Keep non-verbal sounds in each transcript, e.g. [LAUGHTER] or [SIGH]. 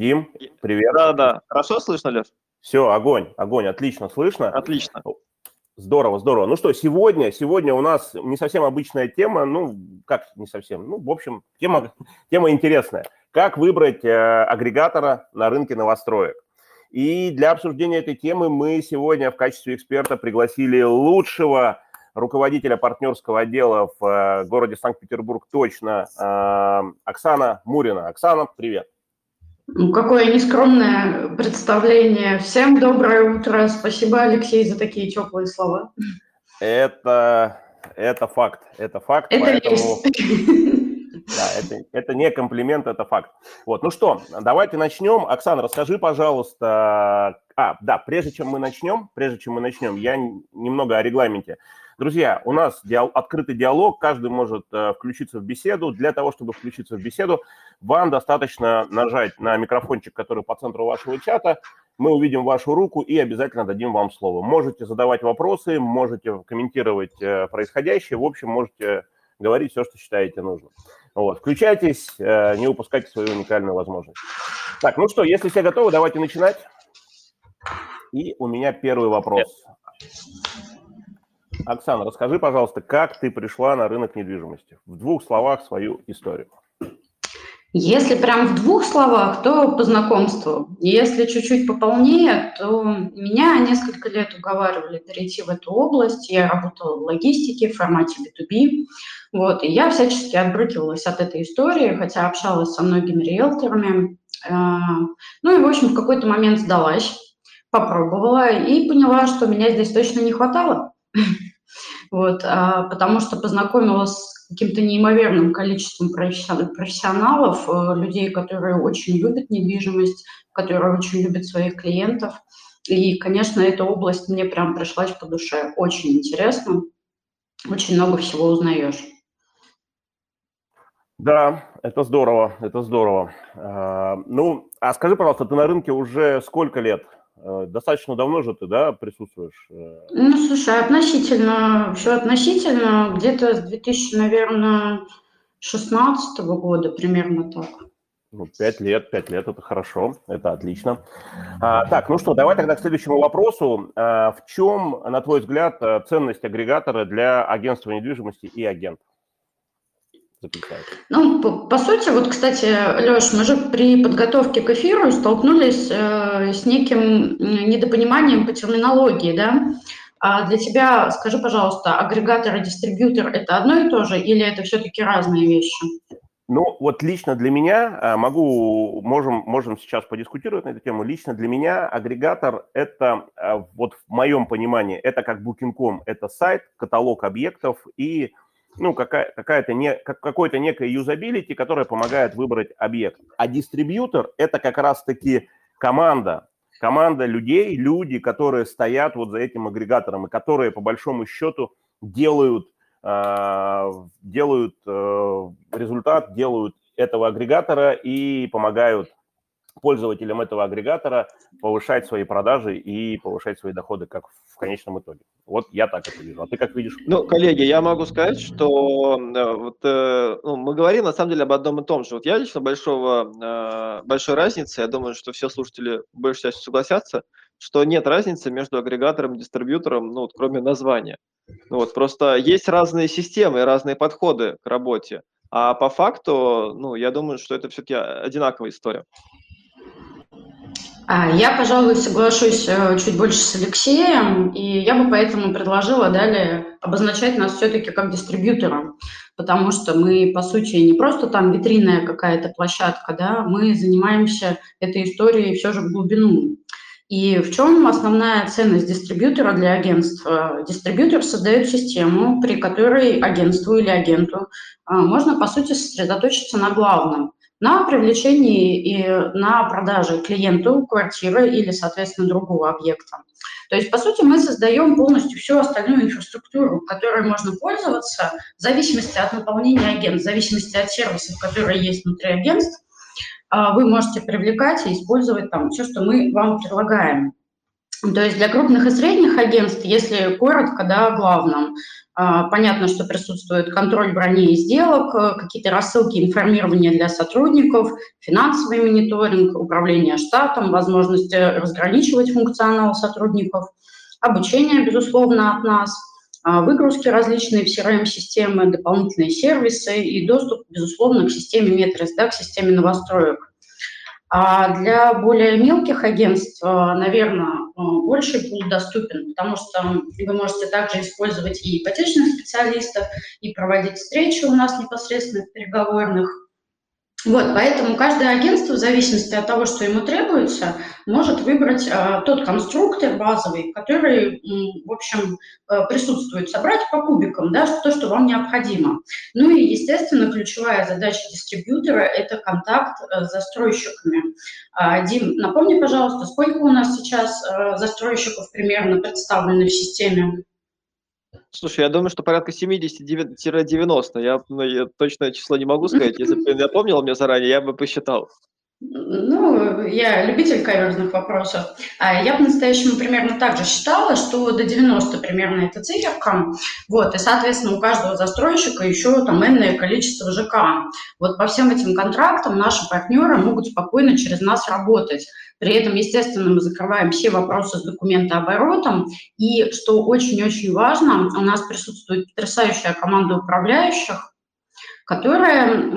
Дим, привет. Да, да. Хорошо слышно, Леш? Все, огонь, огонь, отлично слышно. Отлично. Здорово, здорово. Ну что, сегодня, сегодня у нас не совсем обычная тема, ну, как не совсем, ну, в общем, тема, тема интересная. Как выбрать э, агрегатора на рынке новостроек? И для обсуждения этой темы мы сегодня в качестве эксперта пригласили лучшего руководителя партнерского отдела в э, городе Санкт-Петербург точно, э, Оксана Мурина. Оксана, привет. Ну, какое нескромное представление. Всем доброе утро. Спасибо, Алексей, за такие теплые слова. Это, это факт. Это факт. Это поэтому... есть. [LAUGHS] Да, это, это не комплимент, это факт. Вот, ну что, давайте начнем. Оксана, расскажи, пожалуйста. А, да, прежде чем мы начнем, прежде чем мы начнем, я немного о регламенте. Друзья, у нас диал, открытый диалог, каждый может э, включиться в беседу. Для того, чтобы включиться в беседу, вам достаточно нажать на микрофончик, который по центру вашего чата. Мы увидим вашу руку и обязательно дадим вам слово. Можете задавать вопросы, можете комментировать э, происходящее. В общем, можете говорить все, что считаете нужным. Вот. Включайтесь, э, не упускайте свою уникальную возможность. Так, ну что, если все готовы, давайте начинать. И у меня первый вопрос. Оксана, расскажи, пожалуйста, как ты пришла на рынок недвижимости? В двух словах свою историю. Если прям в двух словах, то по знакомству. Если чуть-чуть пополнее, то меня несколько лет уговаривали перейти в эту область. Я работала в логистике в формате B2B. Вот, и я всячески отбрыкивалась от этой истории, хотя общалась со многими риэлторами. А, ну и, в общем, в какой-то момент сдалась, попробовала и поняла, что меня здесь точно не хватало. Вот, а, потому что познакомилась с каким-то неимоверным количеством профессионалов, э, людей, которые очень любят недвижимость, которые очень любят своих клиентов. И, конечно, эта область мне прям пришлась по душе. Очень интересно, очень много всего узнаешь. Да, это здорово, это здорово. А, ну, а скажи, пожалуйста, ты на рынке уже сколько лет? Э, достаточно давно же ты, да, присутствуешь? Э? Ну, слушай, относительно, все относительно, где-то с 2000, наверное, 16 года, примерно так. Ну, пять лет, пять лет, это хорошо, это отлично. А, так, ну что, давай тогда к следующему вопросу. А, в чем, на твой взгляд, э, ценность агрегатора для агентства недвижимости и агентов? Заключается? Ну, по, по сути, вот, кстати, Леш, мы же при подготовке к эфиру столкнулись э, с неким недопониманием по терминологии, да? А для тебя, скажи, пожалуйста, агрегатор и дистрибьютор – это одно и то же или это все-таки разные вещи? Ну, вот лично для меня, э, могу, можем, можем сейчас подискутировать на эту тему, лично для меня агрегатор – это, э, вот в моем понимании, это как Booking.com, это сайт, каталог объектов и ну, какая, какая-то не, как, какой-то некая юзабилити, которая помогает выбрать объект. А дистрибьютор – это как раз-таки команда, команда людей, люди, которые стоят вот за этим агрегатором и которые, по большому счету, делают, э, делают э, результат, делают этого агрегатора и помогают пользователям этого агрегатора повышать свои продажи и повышать свои доходы, как в конечном итоге. Вот я так это вижу. А ты как видишь? Ну, коллеги, я могу сказать, что э, вот, э, ну, мы говорим на самом деле об одном и том же. Вот я лично большого, э, большой разницы, я думаю, что все слушатели большей частью согласятся, что нет разницы между агрегатором и дистрибьютором, ну, вот, кроме названия. Ну, вот, просто есть разные системы, разные подходы к работе. А по факту, ну, я думаю, что это все-таки одинаковая история. А, я, пожалуй, соглашусь э, чуть больше с Алексеем, и я бы поэтому предложила далее обозначать нас все-таки как дистрибьютором, потому что мы, по сути, не просто там витринная какая-то площадка, да, мы занимаемся этой историей все же в глубину. И в чем основная ценность дистрибьютора для агентства? Дистрибьютор создает систему, при которой агентству или агенту а, можно, по сути, сосредоточиться на главном – на привлечении и на продаже клиенту квартиры или, соответственно, другого объекта. То есть, по сути, мы создаем полностью всю остальную инфраструктуру, которой можно пользоваться в зависимости от наполнения агентств, в зависимости от сервисов, которые есть внутри агентств. А, вы можете привлекать и использовать там все, что мы вам предлагаем. То есть для крупных и средних агентств, если коротко, да, о главном, а, понятно, что присутствует контроль брони и сделок, э, какие-то рассылки информирования для сотрудников, финансовый мониторинг, управление штатом, возможность э, разграничивать функционал сотрудников, обучение, безусловно, от нас, а, выгрузки различные в CRM-системы, дополнительные сервисы и доступ, безусловно, к системе Метрис, да, к системе новостроек. А для более мелких агентств, э, наверное, э, больше пул доступен, потому что вы можете также использовать и ипотечных специалистов, и проводить встречи у нас непосредственно переговорных, вот, поэтому каждое агентство, в зависимости от того, что ему требуется, может выбрать э, тот конструктор базовый, который, э, в общем, э, присутствует, собрать по кубикам, да, то, что вам необходимо. Ну и, естественно, ключевая задача дистрибьютора – это контакт э, с застройщиками. Э, Дим, напомни, пожалуйста, сколько у нас сейчас э, застройщиков примерно представлены в системе? Слушай, я думаю, что порядка 70-90. Я, ну, я точное число не могу сказать. Если бы ты напомнил мне заранее, я бы посчитал. Ну, я любитель каверзных вопросов. А я по-настоящему примерно так же считала, что до 90 примерно это циферка. Вот, и, соответственно, у каждого застройщика еще там энное количество ЖК. Вот по всем этим контрактам наши партнеры могут спокойно через нас работать. При этом, естественно, мы закрываем все вопросы с документооборотом. И, что очень-очень важно, у нас присутствует потрясающая команда управляющих, которые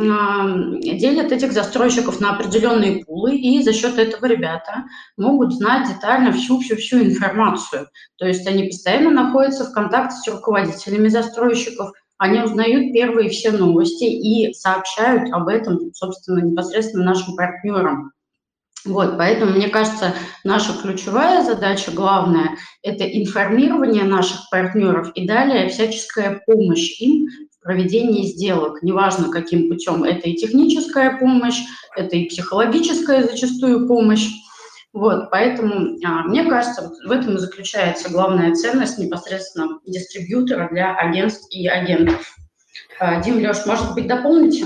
делят этих застройщиков на определенные пулы, и за счет этого ребята могут знать детально всю-всю-всю информацию. То есть они постоянно находятся в контакте с руководителями застройщиков, они узнают первые все новости и сообщают об этом, собственно, непосредственно нашим партнерам. Вот, поэтому, мне кажется, наша ключевая задача, главная, это информирование наших партнеров и далее всяческая помощь им проведении сделок, неважно каким путем. Это и техническая помощь, это и психологическая зачастую помощь. Вот, поэтому а, мне кажется, в этом и заключается главная ценность непосредственно дистрибьютора для агентств и агентов. А, Дим, Леш, может быть, дополните?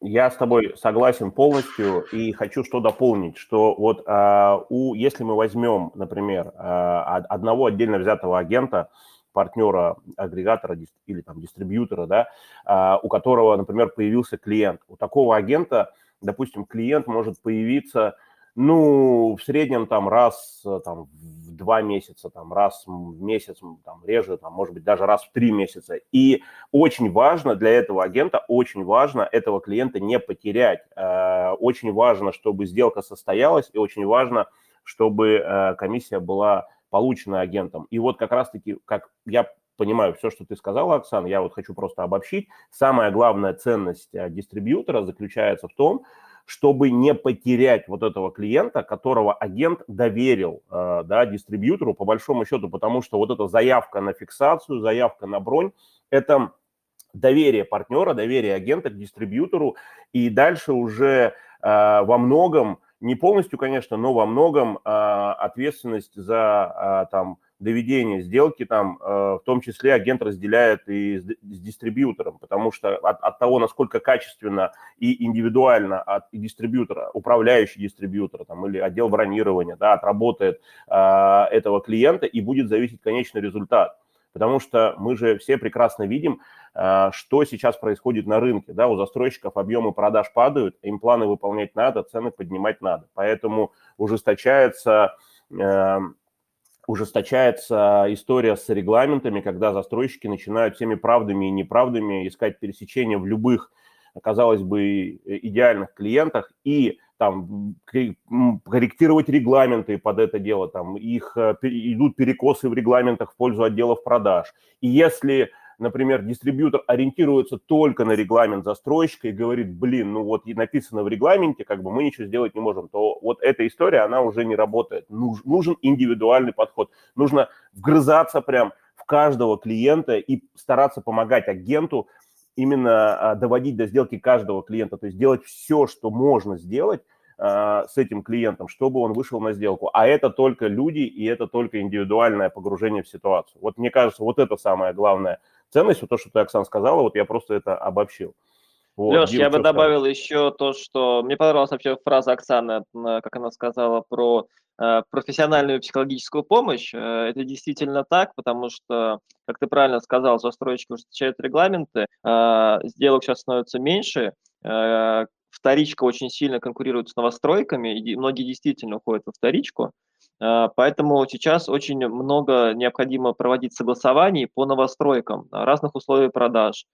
Я с тобой согласен полностью и хочу что дополнить, что вот а, у, если мы возьмем, например, а, одного отдельно взятого агента, партнера, агрегатора или там дистрибьютора, да, а, у которого, например, появился клиент. У такого агента, допустим, клиент может появиться, ну, в среднем там раз там, в два месяца, там, раз в месяц, там, реже, там, может быть, даже раз в три месяца. И очень важно для этого агента, очень важно этого клиента не потерять. А, очень важно, чтобы сделка состоялась, и очень важно, чтобы э, комиссия была полученное агентом. И вот как раз-таки, как я понимаю все, что ты сказала, Оксана, я вот хочу просто обобщить. Самая главная ценность э, дистрибьютора заключается в том, чтобы не потерять вот этого клиента, которого агент доверил э, да, дистрибьютору по большому счету, потому что вот эта заявка на фиксацию, заявка на бронь, это доверие партнера, доверие агента к дистрибьютору, и дальше уже э, во многом не полностью, конечно, но во многом а, ответственность за а, там доведение сделки там, а, в том числе агент разделяет и с, дистрибьютором, потому что от, от того, насколько качественно и индивидуально от дистрибьютора, управляющий дистрибьютор там, или отдел бронирования да, отработает а, этого клиента, и будет зависеть конечный результат потому что мы же все прекрасно видим, а, что сейчас происходит на рынке. Да, у застройщиков объемы продаж падают, им планы выполнять надо, цены поднимать надо. Поэтому ужесточается а, ужесточается история с регламентами, когда застройщики начинают всеми правдами и неправдами искать пересечения в любых, казалось бы, идеальных клиентах и там корректировать регламенты под это дело, там их э, идут перекосы в регламентах в пользу отделов продаж. И если например, дистрибьютор ориентируется только на регламент застройщика и говорит, блин, ну вот написано в регламенте, как бы мы ничего сделать не можем, то вот эта история, она уже не работает. Нужен индивидуальный подход. Нужно вгрызаться прям в каждого клиента и стараться помогать агенту именно а, доводить до сделки каждого клиента, то есть делать все, что можно сделать с этим клиентом, чтобы он вышел на сделку. А это только люди, и это только индивидуальное погружение в ситуацию. Вот мне кажется, вот это самая главная ценность, вот то, что ты, Оксан, сказала, вот я просто это обобщил. Вот, Леш, Дим, я бы добавил сказать? еще то, что мне понравилась вообще фраза Оксаны, как она сказала про э, профессиональную психологическую помощь. Э, это действительно так, потому что, как ты правильно сказал, застройщики ужесточают регламенты, э, сделок сейчас становится меньше, вторичка очень сильно конкурирует с новостройками, и многие действительно уходят во вторичку. Поэтому сейчас очень много необходимо проводить согласований по новостройкам, разных условий продаж,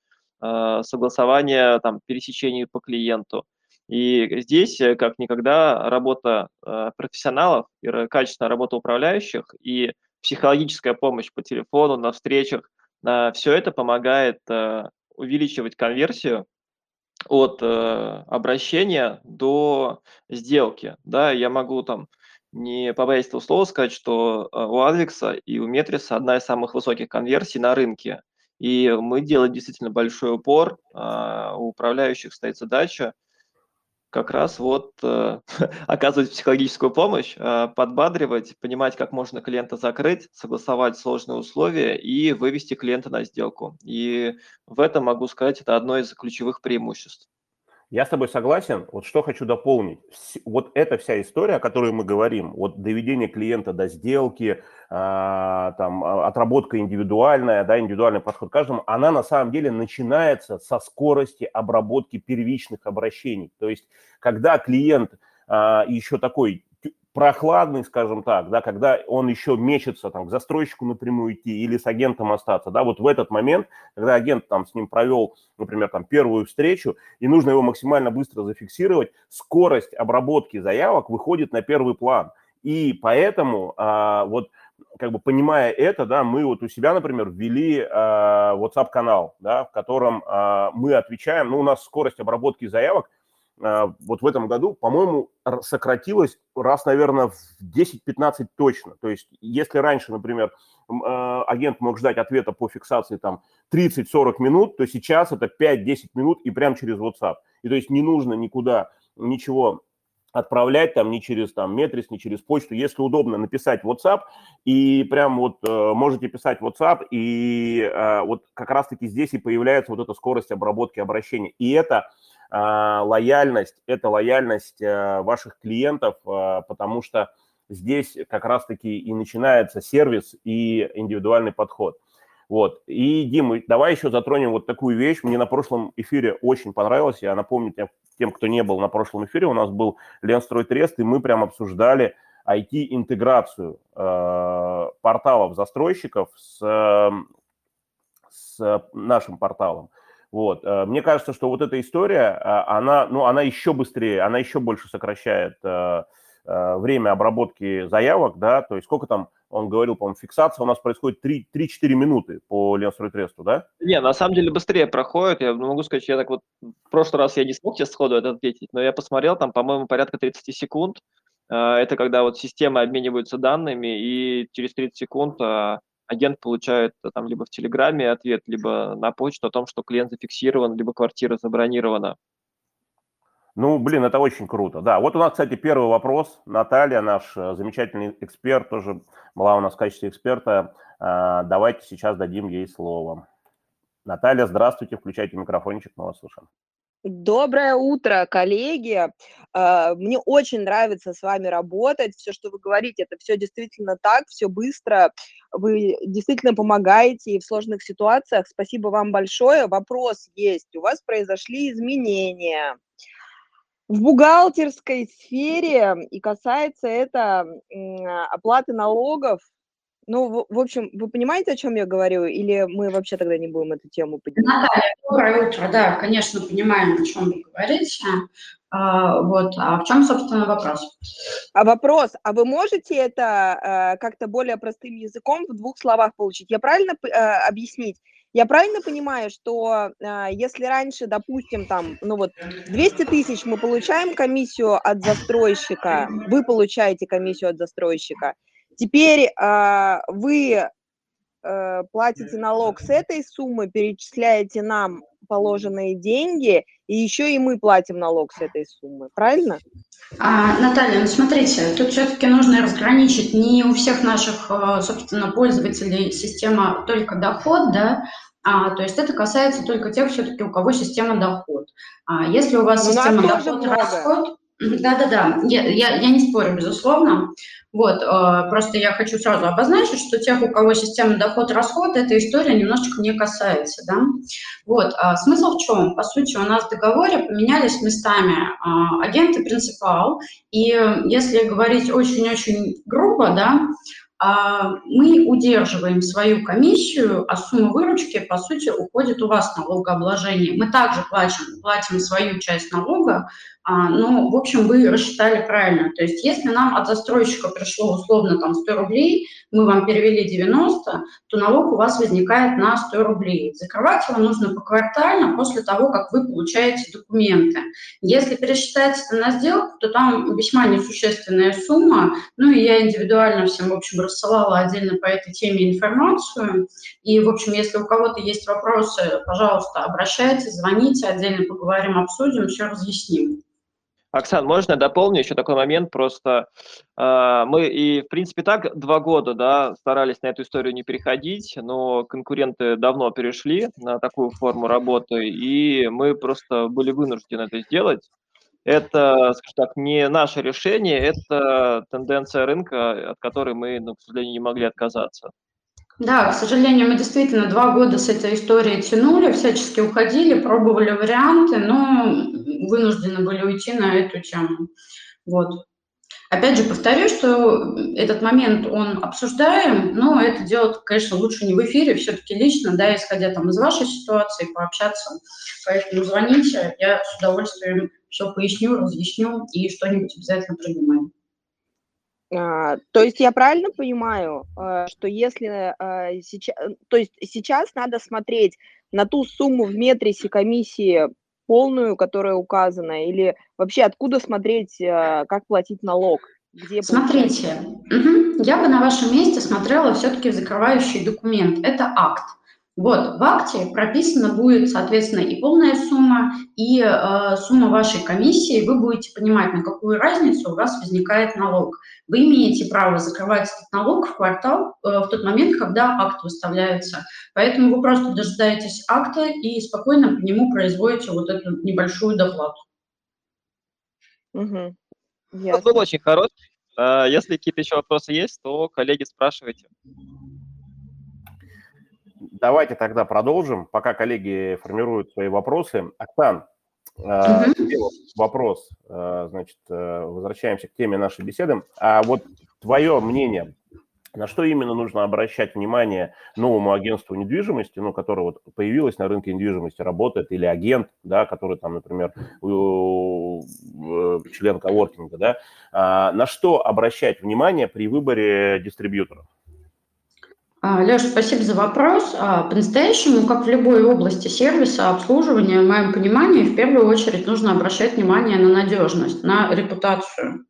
Э, согласования, там, пересечений по клиенту. И здесь, э, как никогда, работа профессионалов, качественная работа управляющих и психологическая помощь по телефону, на встречах, все это помогает увеличивать конверсию от обращения до сделки. Да, я могу там не побоясь этого слова сказать, что у Алекса и у Метриса одна из самых высоких конверсий на рынке. И мы делаем действительно большой упор. А, у управляющих стоит задача как раз вот э, [LAUGHS] оказывать психологическую помощь, э, подбадривать, понимать, как можно клиента закрыть, согласовать сложные условия и вывести клиента на сделку. И в этом, могу сказать, это одно из ключевых преимуществ. Я с тобой согласен. Вот что хочу дополнить. Вот эта вся история, о которой мы говорим, вот доведение клиента до сделки, а, там, а, отработка индивидуальная, да, индивидуальный подход к каждому, она на самом деле начинается со скорости обработки первичных обращений. То есть, когда клиент а, еще такой прохладный, скажем так, да, когда он еще мечется там, к застройщику напрямую идти или с агентом остаться, да, вот в этот момент, когда агент там с ним провел, например, там первую встречу, и нужно его максимально быстро зафиксировать, скорость обработки заявок выходит на первый план. И поэтому а, вот как бы понимая это, да, мы вот у себя, например, ввели а, WhatsApp-канал, да, в котором а, мы отвечаем, ну, у нас скорость обработки заявок вот в этом году, по-моему, сократилось раз, наверное, в 10-15 точно. То есть если раньше, например, а, агент мог ждать ответа по фиксации там 30-40 минут, то сейчас это 5-10 минут и прямо через WhatsApp. И то есть не нужно никуда ничего отправлять там ни через там метрис, ни через почту. Если удобно, написать WhatsApp, и прям вот э, можете писать WhatsApp, и э, вот как раз-таки здесь и появляется вот эта скорость обработки обращения. И это а, лояльность – это лояльность э, ваших клиентов, а, потому что здесь как раз-таки и начинается сервис и индивидуальный подход. Вот. И, Дима, давай еще затронем вот такую вещь. Мне на прошлом эфире очень понравилось. Я напомню тем, кто не был на прошлом эфире, у нас был Ленстрой Трест, и мы прям обсуждали IT-интеграцию э, порталов застройщиков с, с нашим порталом. Вот. Э, мне кажется, что вот эта история, а, она, ну, она еще быстрее, она еще больше сокращает э, э, время обработки заявок, да, то есть сколько там, он говорил, по-моему, фиксация у нас происходит 3-4 минуты по Ленстройтресту, да? Не, на самом деле быстрее проходит, я могу сказать, я так вот, в прошлый раз я не смог тебе сходу это ответить, но я посмотрел, там, по-моему, порядка 30 секунд, это когда вот системы обмениваются данными, и через 30 секунд агент получает э, там либо в Телеграме ответ, либо на почту о том, что клиент зафиксирован, либо квартира забронирована. Ну, блин, это очень круто. Да, вот у нас, кстати, первый вопрос. Наталья, наш э, замечательный эксперт, тоже была у нас в качестве эксперта. А, давайте сейчас дадим ей слово. Наталья, здравствуйте, включайте микрофончик, мы вас слышим. Доброе утро, коллеги. А, мне очень нравится с вами работать. Все, что вы говорите, это все действительно так, все быстро. Вы действительно помогаете и в сложных ситуациях. Спасибо вам большое. Вопрос есть. У вас произошли изменения в бухгалтерской сфере, и касается это оплаты налогов ну, в, общем, вы понимаете, о чем я говорю, или мы вообще тогда не будем эту тему поднимать? Наталья, доброе утро. Да, конечно, понимаем, о чем вы говорите. А, вот, а в чем, собственно, вопрос? А вопрос, а вы можете это а, как-то более простым языком в двух словах получить? Я правильно а, объяснить? Я правильно понимаю, что а, если раньше, допустим, там, ну вот 200 тысяч мы получаем комиссию от застройщика, вы получаете комиссию от застройщика, Теперь э, вы э, платите налог с этой суммы, перечисляете нам положенные деньги, и еще и мы платим налог с этой суммы, правильно? А, Наталья, ну смотрите, тут все-таки нужно разграничить, не у всех наших, э, собственно, пользователей система только доход, да, А, то есть это касается только тех все-таки, у кого система доход. А если у вас у система доход расход, да-да-да, я, я, я не спорю, безусловно. Вот, э, просто я хочу сразу обозначить, что тех, у кого система доход-расход, эта история немножечко не касается, да. Вот, а смысл в чем? По сути, у нас в договоре поменялись местами э, агент и принципал, и если говорить очень-очень грубо, да, а, мы удерживаем свою комиссию, а сумма выручки, по сути, уходит у вас на налогообложение. Мы также платим, платим свою часть налога, ну, в общем, вы рассчитали правильно. То есть если нам от застройщика пришло условно там 100 рублей, мы вам перевели 90, то налог у вас возникает на 100 рублей. Закрывать его нужно поквартально после того, как вы получаете документы. Если пересчитать это на сделку, то там весьма несущественная сумма. Ну и я индивидуально всем, в общем, рассылала отдельно по этой теме информацию. И, в общем, если у кого-то есть вопросы, пожалуйста, обращайтесь, звоните, отдельно поговорим, обсудим, все разъясним. Оксан, можно дополню еще такой момент? Просто э, мы и, в принципе, так два года да, старались на эту историю не переходить, но конкуренты давно перешли на такую форму работы, и мы просто были вынуждены это сделать. Это, скажем так, не наше решение, это тенденция рынка, от которой мы, ну, к сожалению, не могли отказаться. Да, к сожалению, мы действительно два года с этой историей тянули, всячески уходили, пробовали варианты, но вынуждены были уйти на эту тему. Вот. Опять же, повторю, что этот момент он обсуждаем, но это делать, конечно, лучше не в эфире, все-таки лично, да, исходя там из вашей ситуации, пообщаться. Поэтому звоните, я с удовольствием все поясню, разъясню и что-нибудь обязательно придумаем. А, то есть я правильно понимаю, э, что если сейчас, э, то есть сейчас надо смотреть на ту сумму в метрисе комиссии полную, которая указана, или вообще откуда смотреть, э, как платить налог? Где Смотрите, угу. я бы на вашем месте смотрела все-таки закрывающий документ. Это акт. Вот, в акте прописана будет, соответственно, и полная сумма, и э, сумма вашей комиссии. Вы будете понимать, на какую разницу у вас возникает налог. Вы имеете право закрывать этот налог в квартал э, в тот момент, когда акт выставляется. Поэтому вы просто дожидаетесь акта и спокойно по нему производите вот эту небольшую доплату. Угу. Вот был очень хороший. Э, если какие-то еще вопросы есть, то коллеги спрашивайте. Давайте тогда продолжим, пока коллеги формируют свои вопросы. Оксан, угу. вопрос. Э, значит, э, возвращаемся к теме нашей беседы. А вот твое мнение, на что именно нужно обращать внимание новому агентству недвижимости, ну, которое вот появилось на рынке недвижимости, работает, или агент, да, который там, например, член коворкинга, да, а на что обращать внимание при выборе дистрибьютора? Леша, спасибо за вопрос. А, по-настоящему, как в любой области сервиса, обслуживания, в моем понимании, в первую очередь нужно обращать внимание на надежность, на репутацию,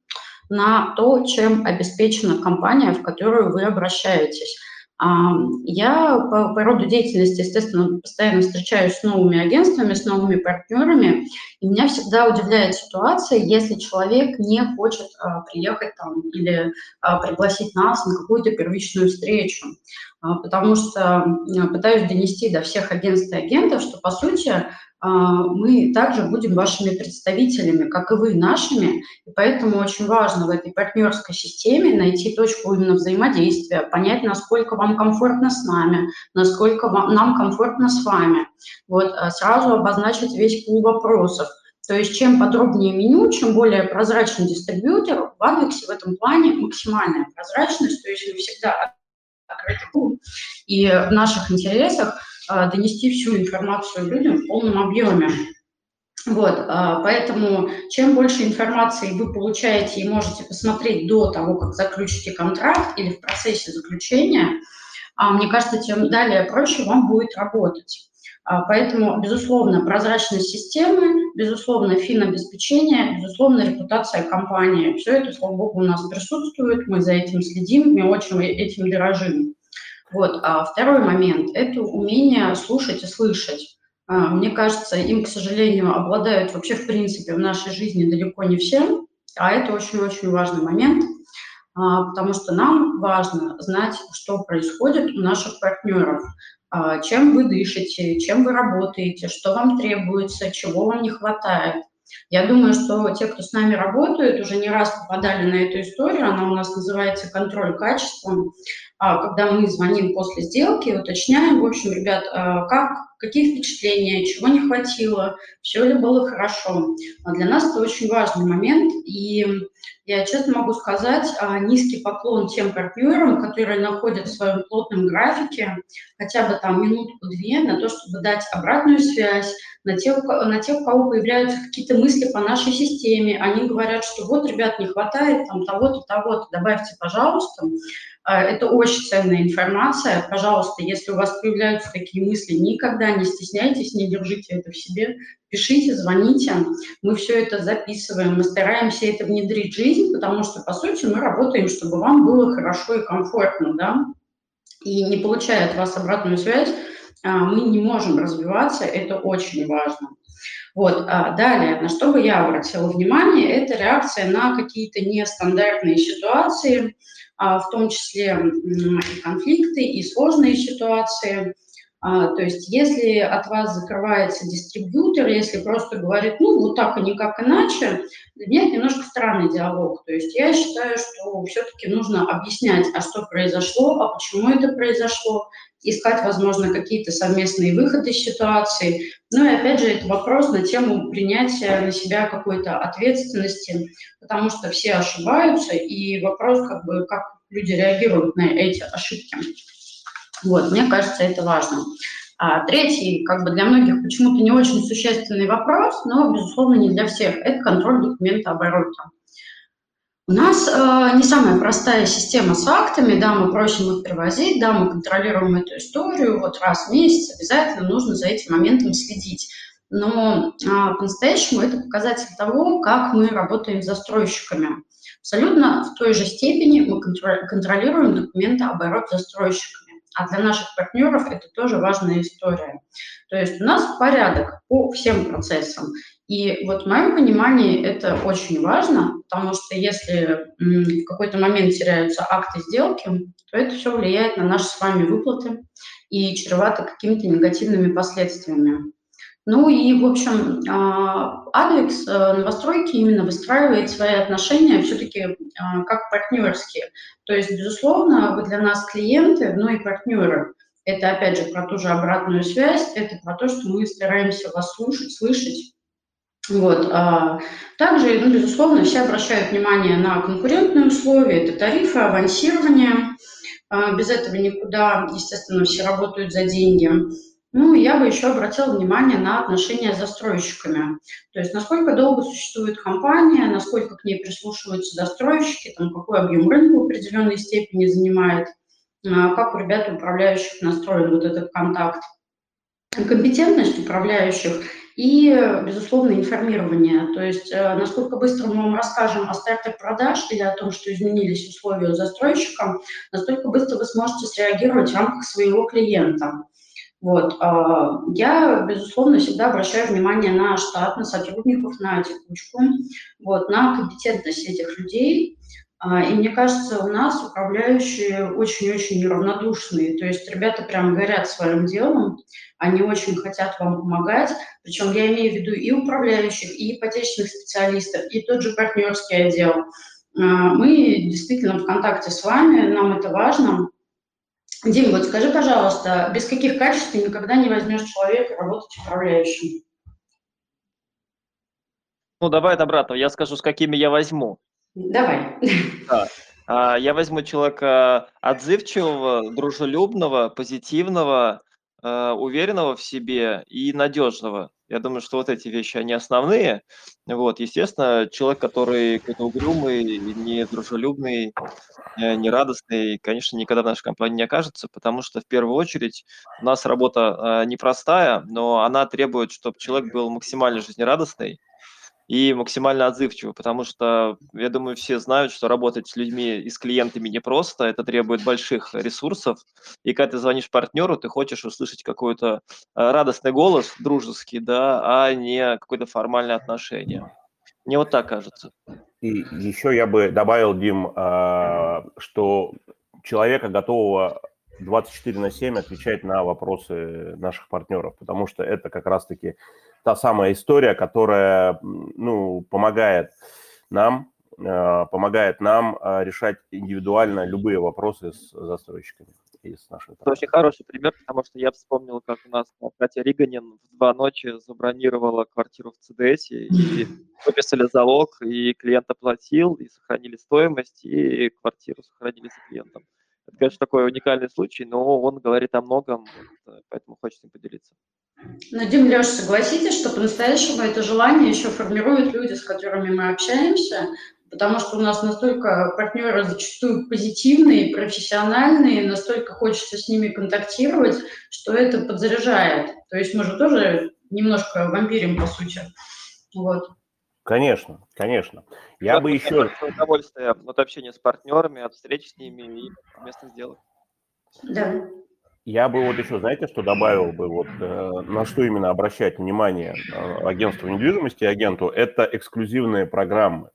на то, чем обеспечена компания, в которую вы обращаетесь. Я по, по роду деятельности, естественно, постоянно встречаюсь с новыми агентствами, с новыми партнерами, и меня всегда удивляет ситуация, если человек не хочет а, приехать там или а, пригласить нас на какую-то первичную встречу, а, потому что пытаюсь донести до всех агентств и агентов, что, по сути, мы также будем вашими представителями, как и вы нашими, и поэтому очень важно в этой партнерской системе найти точку именно взаимодействия, понять, насколько вам комфортно с нами, насколько вам, нам комфортно с вами. Вот а, сразу обозначить весь пул вопросов. То есть чем подробнее меню, чем более прозрачный дистрибьютор, в Адвексе в этом плане максимальная прозрачность, то есть мы всегда открытый пул. И в наших интересах а, донести всю информацию людям в полном объеме. Вот, а, поэтому чем больше информации вы получаете и можете посмотреть до того, как заключите контракт или в процессе заключения, а, мне кажется, тем далее проще вам будет работать. Поэтому, безусловно, прозрачность системы, безусловно, финобеспечение, безусловно, репутация компании. Все это, слава богу, у нас присутствует, мы за этим следим, мы очень этим дорожим. Вот. А второй момент – это умение слушать и слышать. А, мне кажется, им, к сожалению, обладают вообще в принципе в нашей жизни далеко не все, а это очень-очень важный момент, а, потому что нам важно знать, что происходит у наших партнеров. а, чем вы дышите, чем вы работаете, что вам требуется, чего вам не хватает. Я думаю, что те, кто с нами работают, уже не раз попадали на эту историю. Она у нас называется контроль качества. А, когда мы звоним после сделки, уточняем, в общем, ребят, а, как, какие впечатления, чего не хватило, все ли было хорошо. Для нас это очень важный момент. И я честно могу сказать, низкий поклон тем партнерам, которые находят в своем плотном графике хотя бы там минутку-две на то, чтобы дать обратную связь, на тех, на тех, у кого появляются какие-то мысли по нашей системе. Они говорят, что вот, ребят, не хватает там того-то, того-то, добавьте, пожалуйста. А, это очень ценная информация. Пожалуйста, если у вас появляются такие мысли, никогда не стесняйтесь, не держите это в себе. Пишите, звоните. Мы все это записываем. Мы стараемся это внедрить в жизнь, потому что, по сути, мы работаем, чтобы вам было хорошо и комфортно, да. И не получая от вас обратную связь, а, мы не можем развиваться, это очень важно. Вот. А далее, на что бы я обратила внимание, это реакция на какие-то нестандартные ситуации, а, в том числе и конфликты, и сложные ситуации. То есть если от вас закрывается дистрибьютор, если просто говорит, ну, вот так и никак иначе, для меня это немножко странный диалог. То есть я считаю, что все-таки нужно объяснять, а что произошло, а почему это произошло, искать, возможно, какие-то совместные выходы из ситуации. Ну и опять же, это вопрос на тему принятия на себя какой-то ответственности, потому что все ошибаются, и вопрос, как бы, как люди реагируют на эти ошибки. Вот, мне кажется, это важно. А третий, как бы для многих почему-то не очень существенный вопрос, но, безусловно, не для всех, это контроль документа оборота. У нас э, не самая простая система с актами, да, мы просим их привозить, да, мы контролируем эту историю, вот раз в месяц обязательно нужно за этим моментом следить. Но э, по-настоящему это показатель того, как мы работаем с застройщиками. Абсолютно в той же степени мы контролируем документооборот застройщиками. А для наших партнеров это тоже важная история. То есть у нас порядок по всем процессам. И вот в моем понимании это очень важно, потому что если в какой-то момент теряются акты сделки, то это все влияет на наши с вами выплаты и чревато какими-то негативными последствиями. Ну и, в общем, Адвикс э, новостройки именно выстраивает свои отношения все-таки а, как партнерские. То есть, безусловно, вы для нас клиенты, но и партнеры. Это, опять же, про ту же обратную связь, это про то, что мы стараемся вас слушать, слышать, вот. А также, ну, безусловно, все обращают внимание на конкурентные условия, это тарифы, авансирование. А без этого никуда, естественно, все работают за деньги. Ну, я бы еще обратила внимание на отношения с застройщиками. То есть, насколько долго существует компания, насколько к ней прислушиваются застройщики, там, какой объем рынка в определенной степени занимает, а как у ребят управляющих настроен вот этот контакт. Компетентность управляющих и, безусловно, информирование. То есть э, насколько быстро мы вам расскажем о старте продаж или о том, что изменились условия у застройщика, настолько быстро вы сможете среагировать в рамках своего клиента. Вот. А, я, безусловно, всегда обращаю внимание на штат, на сотрудников, на текучку, вот, на компетентность этих людей. А, и мне кажется, у нас управляющие очень-очень неравнодушные. То есть ребята прям горят своим делом, они очень хотят вам помогать. Причем я имею в виду и управляющих, и ипотечных специалистов, и тот же партнерский отдел. А, мы действительно в контакте с вами, нам это важно. Дим, вот скажи, пожалуйста, без каких качеств ты никогда не возьмешь человека работать управляющим? Ну, давай от обратного. Я скажу, с какими я возьму. Давай. Да. А, я возьму человека отзывчивого, дружелюбного, позитивного, а, уверенного в себе и надежного. Я думаю, что вот эти вещи, они основные. Вот, естественно, человек, который какой-то угрюмый, недружелюбный, э, нерадостный, конечно, никогда в нашей компании не окажется, потому что в первую очередь у нас работа а, непростая, но она требует, чтобы человек был максимально жизнерадостный, и максимально отзывчивы, потому что, я думаю, все знают, что работать с людьми и с клиентами непросто, это требует больших ресурсов, и когда ты звонишь партнеру, ты хочешь услышать какой-то э, радостный голос, дружеский, да, а не какое-то формальное отношение. Мне вот так кажется. И еще я бы добавил, Дим, а, что человека, готового 24 на 7 отвечать на вопросы наших партнеров, потому что это как раз-таки та самая история, которая ну, помогает нам, э, помогает нам э, решать индивидуально любые вопросы с застройщиками и с нашими. Это очень хороший пример, потому что я вспомнил, как у нас Катя Риганин в два ночи забронировала квартиру в ЦДС, и [LAUGHS] выписали залог, и клиент оплатил, и сохранили стоимость, и квартиру сохранили за клиентом. Это, конечно, такой уникальный случай, но он говорит о многом, поэтому хочется поделиться. Ну, Дим, Леш, согласитесь, что по-настоящему это желание еще формируют люди, с которыми мы общаемся, потому что у нас настолько партнеры зачастую позитивные, профессиональные, настолько хочется с ними контактировать, что это подзаряжает. То есть мы же тоже немножко вампирим, по сути. Вот. Конечно, конечно. Я да, бы еще... Удовольствие от общения с партнерами, от встреч с ними и совместных сделок. Да. Я бы вот еще, знаете, что добавил бы, вот э, на что именно обращать внимание э, агентству недвижимости и агенту, это эксклюзивные программы.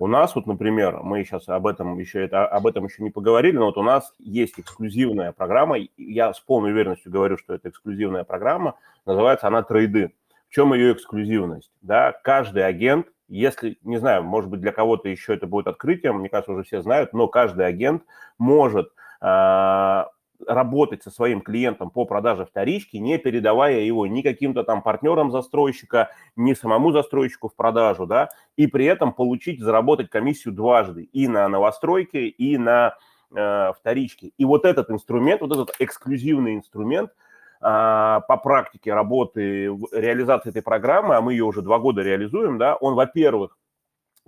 У нас вот, например, мы сейчас об этом еще, это, об этом еще не поговорили, но вот у нас есть эксклюзивная программа, я с полной уверенностью говорю, что это эксклюзивная программа, называется она «Трейды». Чем ее эксклюзивность? Да, каждый агент, если, не знаю, может быть, для кого-то еще это будет открытием, мне кажется, уже все знают, но каждый агент может э, работать со своим клиентом по продаже вторички, не передавая его ни каким-то там партнерам застройщика, ни самому застройщику в продажу, да, и при этом получить, заработать комиссию дважды и на новостройке, и на э, вторичке. И вот этот инструмент, вот этот эксклюзивный инструмент по практике работы, реализации этой программы, а мы ее уже два года реализуем, да, он, во-первых,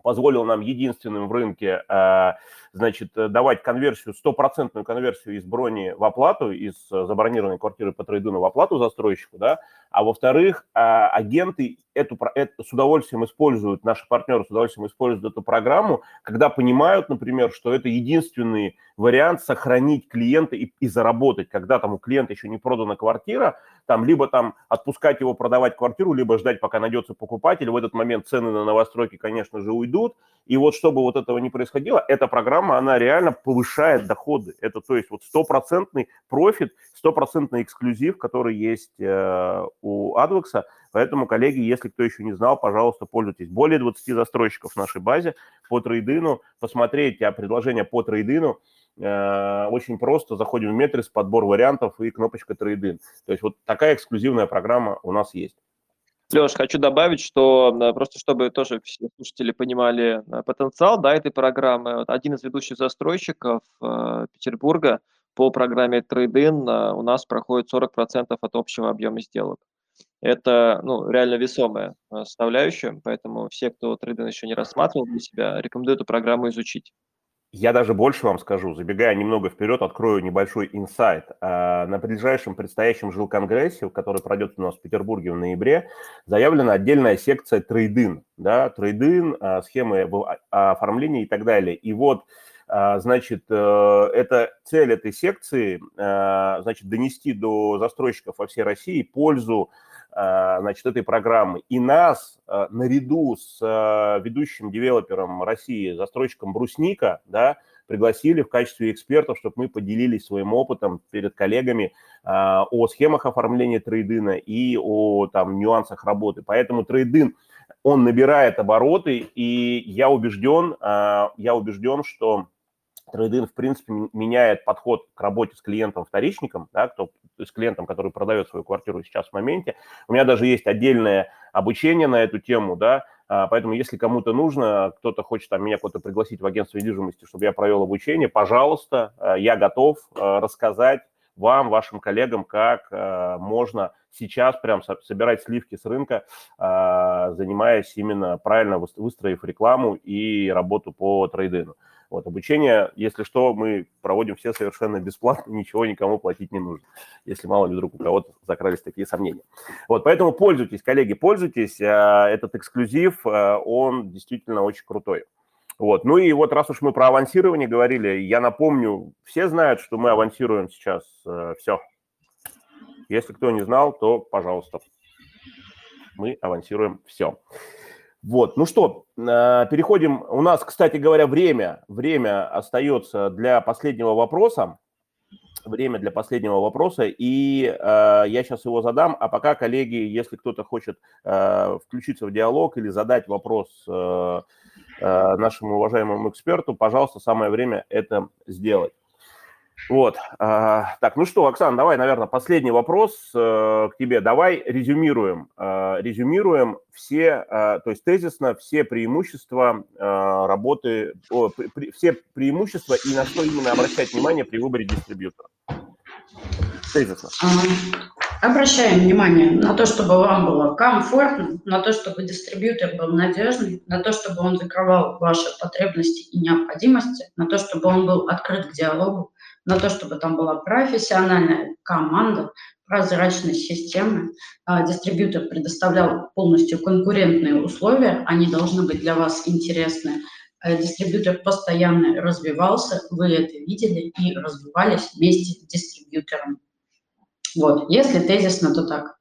позволил нам единственным в рынке э, значит, давать конверсию, стопроцентную конверсию из брони в оплату, из забронированной квартиры по трейдуну в оплату застройщику, да, а во-вторых, э, агенты эту, эту с удовольствием используют, наши партнеры с удовольствием используют эту программу, когда понимают, например, что это единственный вариант сохранить клиента и, и заработать, когда там у клиента еще не продана квартира, там либо там отпускать его продавать квартиру, либо ждать, пока найдется покупатель. В этот момент цены на новостройки, конечно же, уйдут. И вот чтобы вот этого не происходило, эта программа, она реально повышает доходы. Это то есть вот стопроцентный профит, стопроцентный эксклюзив, который есть э, у Advex. Поэтому, коллеги, если кто еще не знал, пожалуйста, пользуйтесь. Более 20 застройщиков в нашей базе по трейдину. Посмотреть а, предложение по трейдину. Э, очень просто. Заходим в Метрис, подбор вариантов и кнопочка трейдин. То есть вот такая эксклюзивная программа у нас есть. Леш, хочу добавить, что э, просто чтобы тоже все слушатели понимали э, потенциал да, этой программы, один из ведущих застройщиков э, Петербурга по программе Trade-in э, у нас проходит 40% от общего объема сделок. Это ну, реально весомая составляющая, поэтому все, кто Trade-in еще не рассматривал для себя, рекомендую эту программу изучить. Я даже больше вам скажу, забегая немного вперед, открою небольшой инсайт. А, на ближайшем предстоящем жилконгрессе, который пройдет у нас в Петербурге в ноябре, заявлена отдельная секция трейдин, да, трейдин, а, схемы а, оформления и так далее. И вот Значит, э, это цель этой секции, значит, донести до застройщиков во всей России пользу значит, этой программы. И нас э, наряду с э, ведущим девелопером России, застройщиком Брусника, да, пригласили в качестве экспертов, чтобы мы поделились своим опытом перед коллегами о схемах оформления трейдина и о там, нюансах работы. Поэтому трейдин, он набирает обороты, и я убежден, я убежден, что Трейдин, в принципе, меняет подход к работе с клиентом-вторичником, да, кто, с клиентом, который продает свою квартиру сейчас в моменте. У меня даже есть отдельное обучение на эту тему, да, а, поэтому если кому-то нужно, кто-то хочет там, меня куда-то пригласить в агентство недвижимости, чтобы я провел обучение, пожалуйста, а, я готов а, рассказать вам, вашим коллегам, как можно сейчас прям собирать сливки с рынка, занимаясь именно правильно выстроив рекламу и работу по трейдину. Вот, обучение, если что, мы проводим все совершенно бесплатно, [LAUGHS] ничего никому платить не нужно, если мало ли вдруг у кого-то закрались такие сомнения. Вот, поэтому пользуйтесь, коллеги, пользуйтесь. А, этот эксклюзив, а, он действительно очень крутой. Вот. Ну и вот раз уж мы про авансирование говорили, я напомню, все знают, что мы авансируем сейчас э, все. Если кто не знал, то, пожалуйста, мы авансируем все. Вот, ну что, а, переходим. У нас, кстати говоря, время, время остается для последнего вопроса. время для последнего вопроса, и э, я сейчас его задам, а пока, коллеги, если кто-то хочет э, включиться в диалог или задать вопрос э, э, нашему уважаемому эксперту, пожалуйста, самое время это сделать. Вот. А, так, ну что, Оксана, давай, наверное, последний вопрос э, к тебе. Давай резюмируем. Э, резюмируем все, э, то есть тезисно все преимущества работы, все преимущества и на что именно обращать внимание при выборе дистрибьютора. Тезисно. Обращаем внимание на то, чтобы вам было комфортно, на то, чтобы дистрибьютор был надежный, на то, чтобы он закрывал ваши потребности и необходимости, на то, чтобы он был открыт к диалогу, на то, чтобы там была профессиональная команда, прозрачность системы. А, дистрибьютор предоставлял полностью конкурентные условия, они должны быть для вас интересны. А, дистрибьютор постоянно развивался, вы это видели и развивались вместе с дистрибьютором. Вот, если тезисно, то так.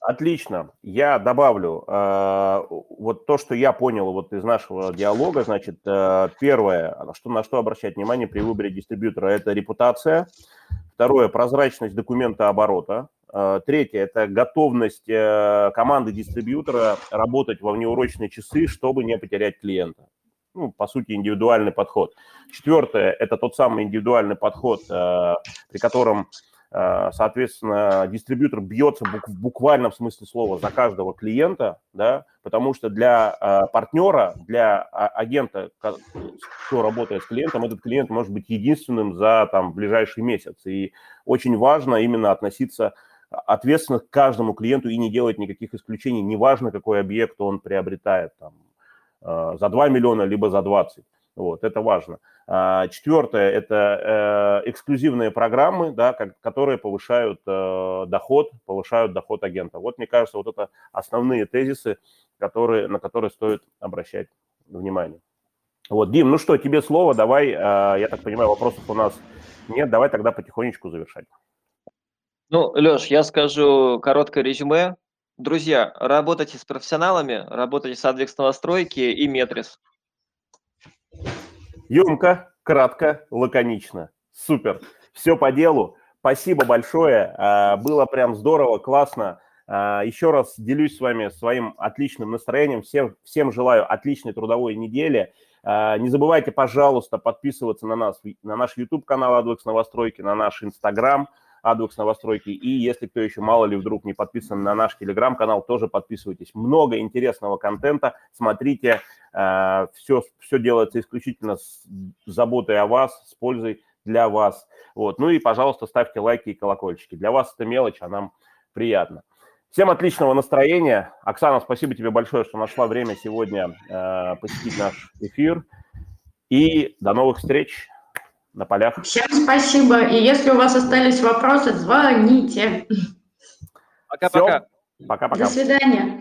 Отлично. Я добавлю э, вот то, что я понял вот из нашего диалога. Значит, э, первое, что, на что обращать внимание при выборе дистрибьютора, это репутация. Второе, прозрачность документа оборота. Э, третье, это готовность команды дистрибьютора работать во внеурочные часы, чтобы не потерять клиента. Ну, по сути, индивидуальный подход. Четвертое, это тот самый индивидуальный подход, при котором соответственно, дистрибьютор бьется в буквальном смысле слова за каждого клиента, да, потому что для э, партнера, для а, агента, кто работает с клиентом, этот клиент может быть единственным за там, ближайший месяц. И очень важно именно относиться ответственно к каждому клиенту и не делать никаких исключений, неважно, какой объект он приобретает, там, э, за 2 миллиона, либо за 20. Вот, это важно. А, четвертое – это э, эксклюзивные программы, да, которые повышают э, доход, повышают доход агента. Вот, мне кажется, вот это основные тезисы, которые, на которые стоит обращать внимание. Вот, Дим, ну что, тебе слово, давай, а, я так понимаю, вопросов у нас нет, давай тогда потихонечку завершать. Ну, Леш, я скажу короткое резюме. Друзья, работайте с профессионалами, работайте с Advex новостройки и Метрис. Емко, кратко, лаконично. Супер. Все по делу. Спасибо большое. А, было прям здорово, классно. А, еще раз делюсь с вами своим отличным настроением. Всем, всем желаю отличной трудовой недели. А, не забывайте, пожалуйста, подписываться на нас, на наш YouTube-канал Адвекс Новостройки, на наш Instagram – Адвекс Новостройки. И если кто еще мало ли вдруг не подписан на наш телеграм-канал, тоже подписывайтесь. Много интересного контента. Смотрите, все, э, все делается исключительно с заботой о вас, с пользой для вас. Вот. Ну и, пожалуйста, ставьте лайки и колокольчики. Для вас это мелочь, а нам приятно. Всем отличного настроения. Оксана, спасибо тебе большое, что нашла время сегодня э, посетить наш эфир. И до новых встреч на полях. Всем спасибо. И если у вас остались вопросы, звоните. Пока-пока. До свидания.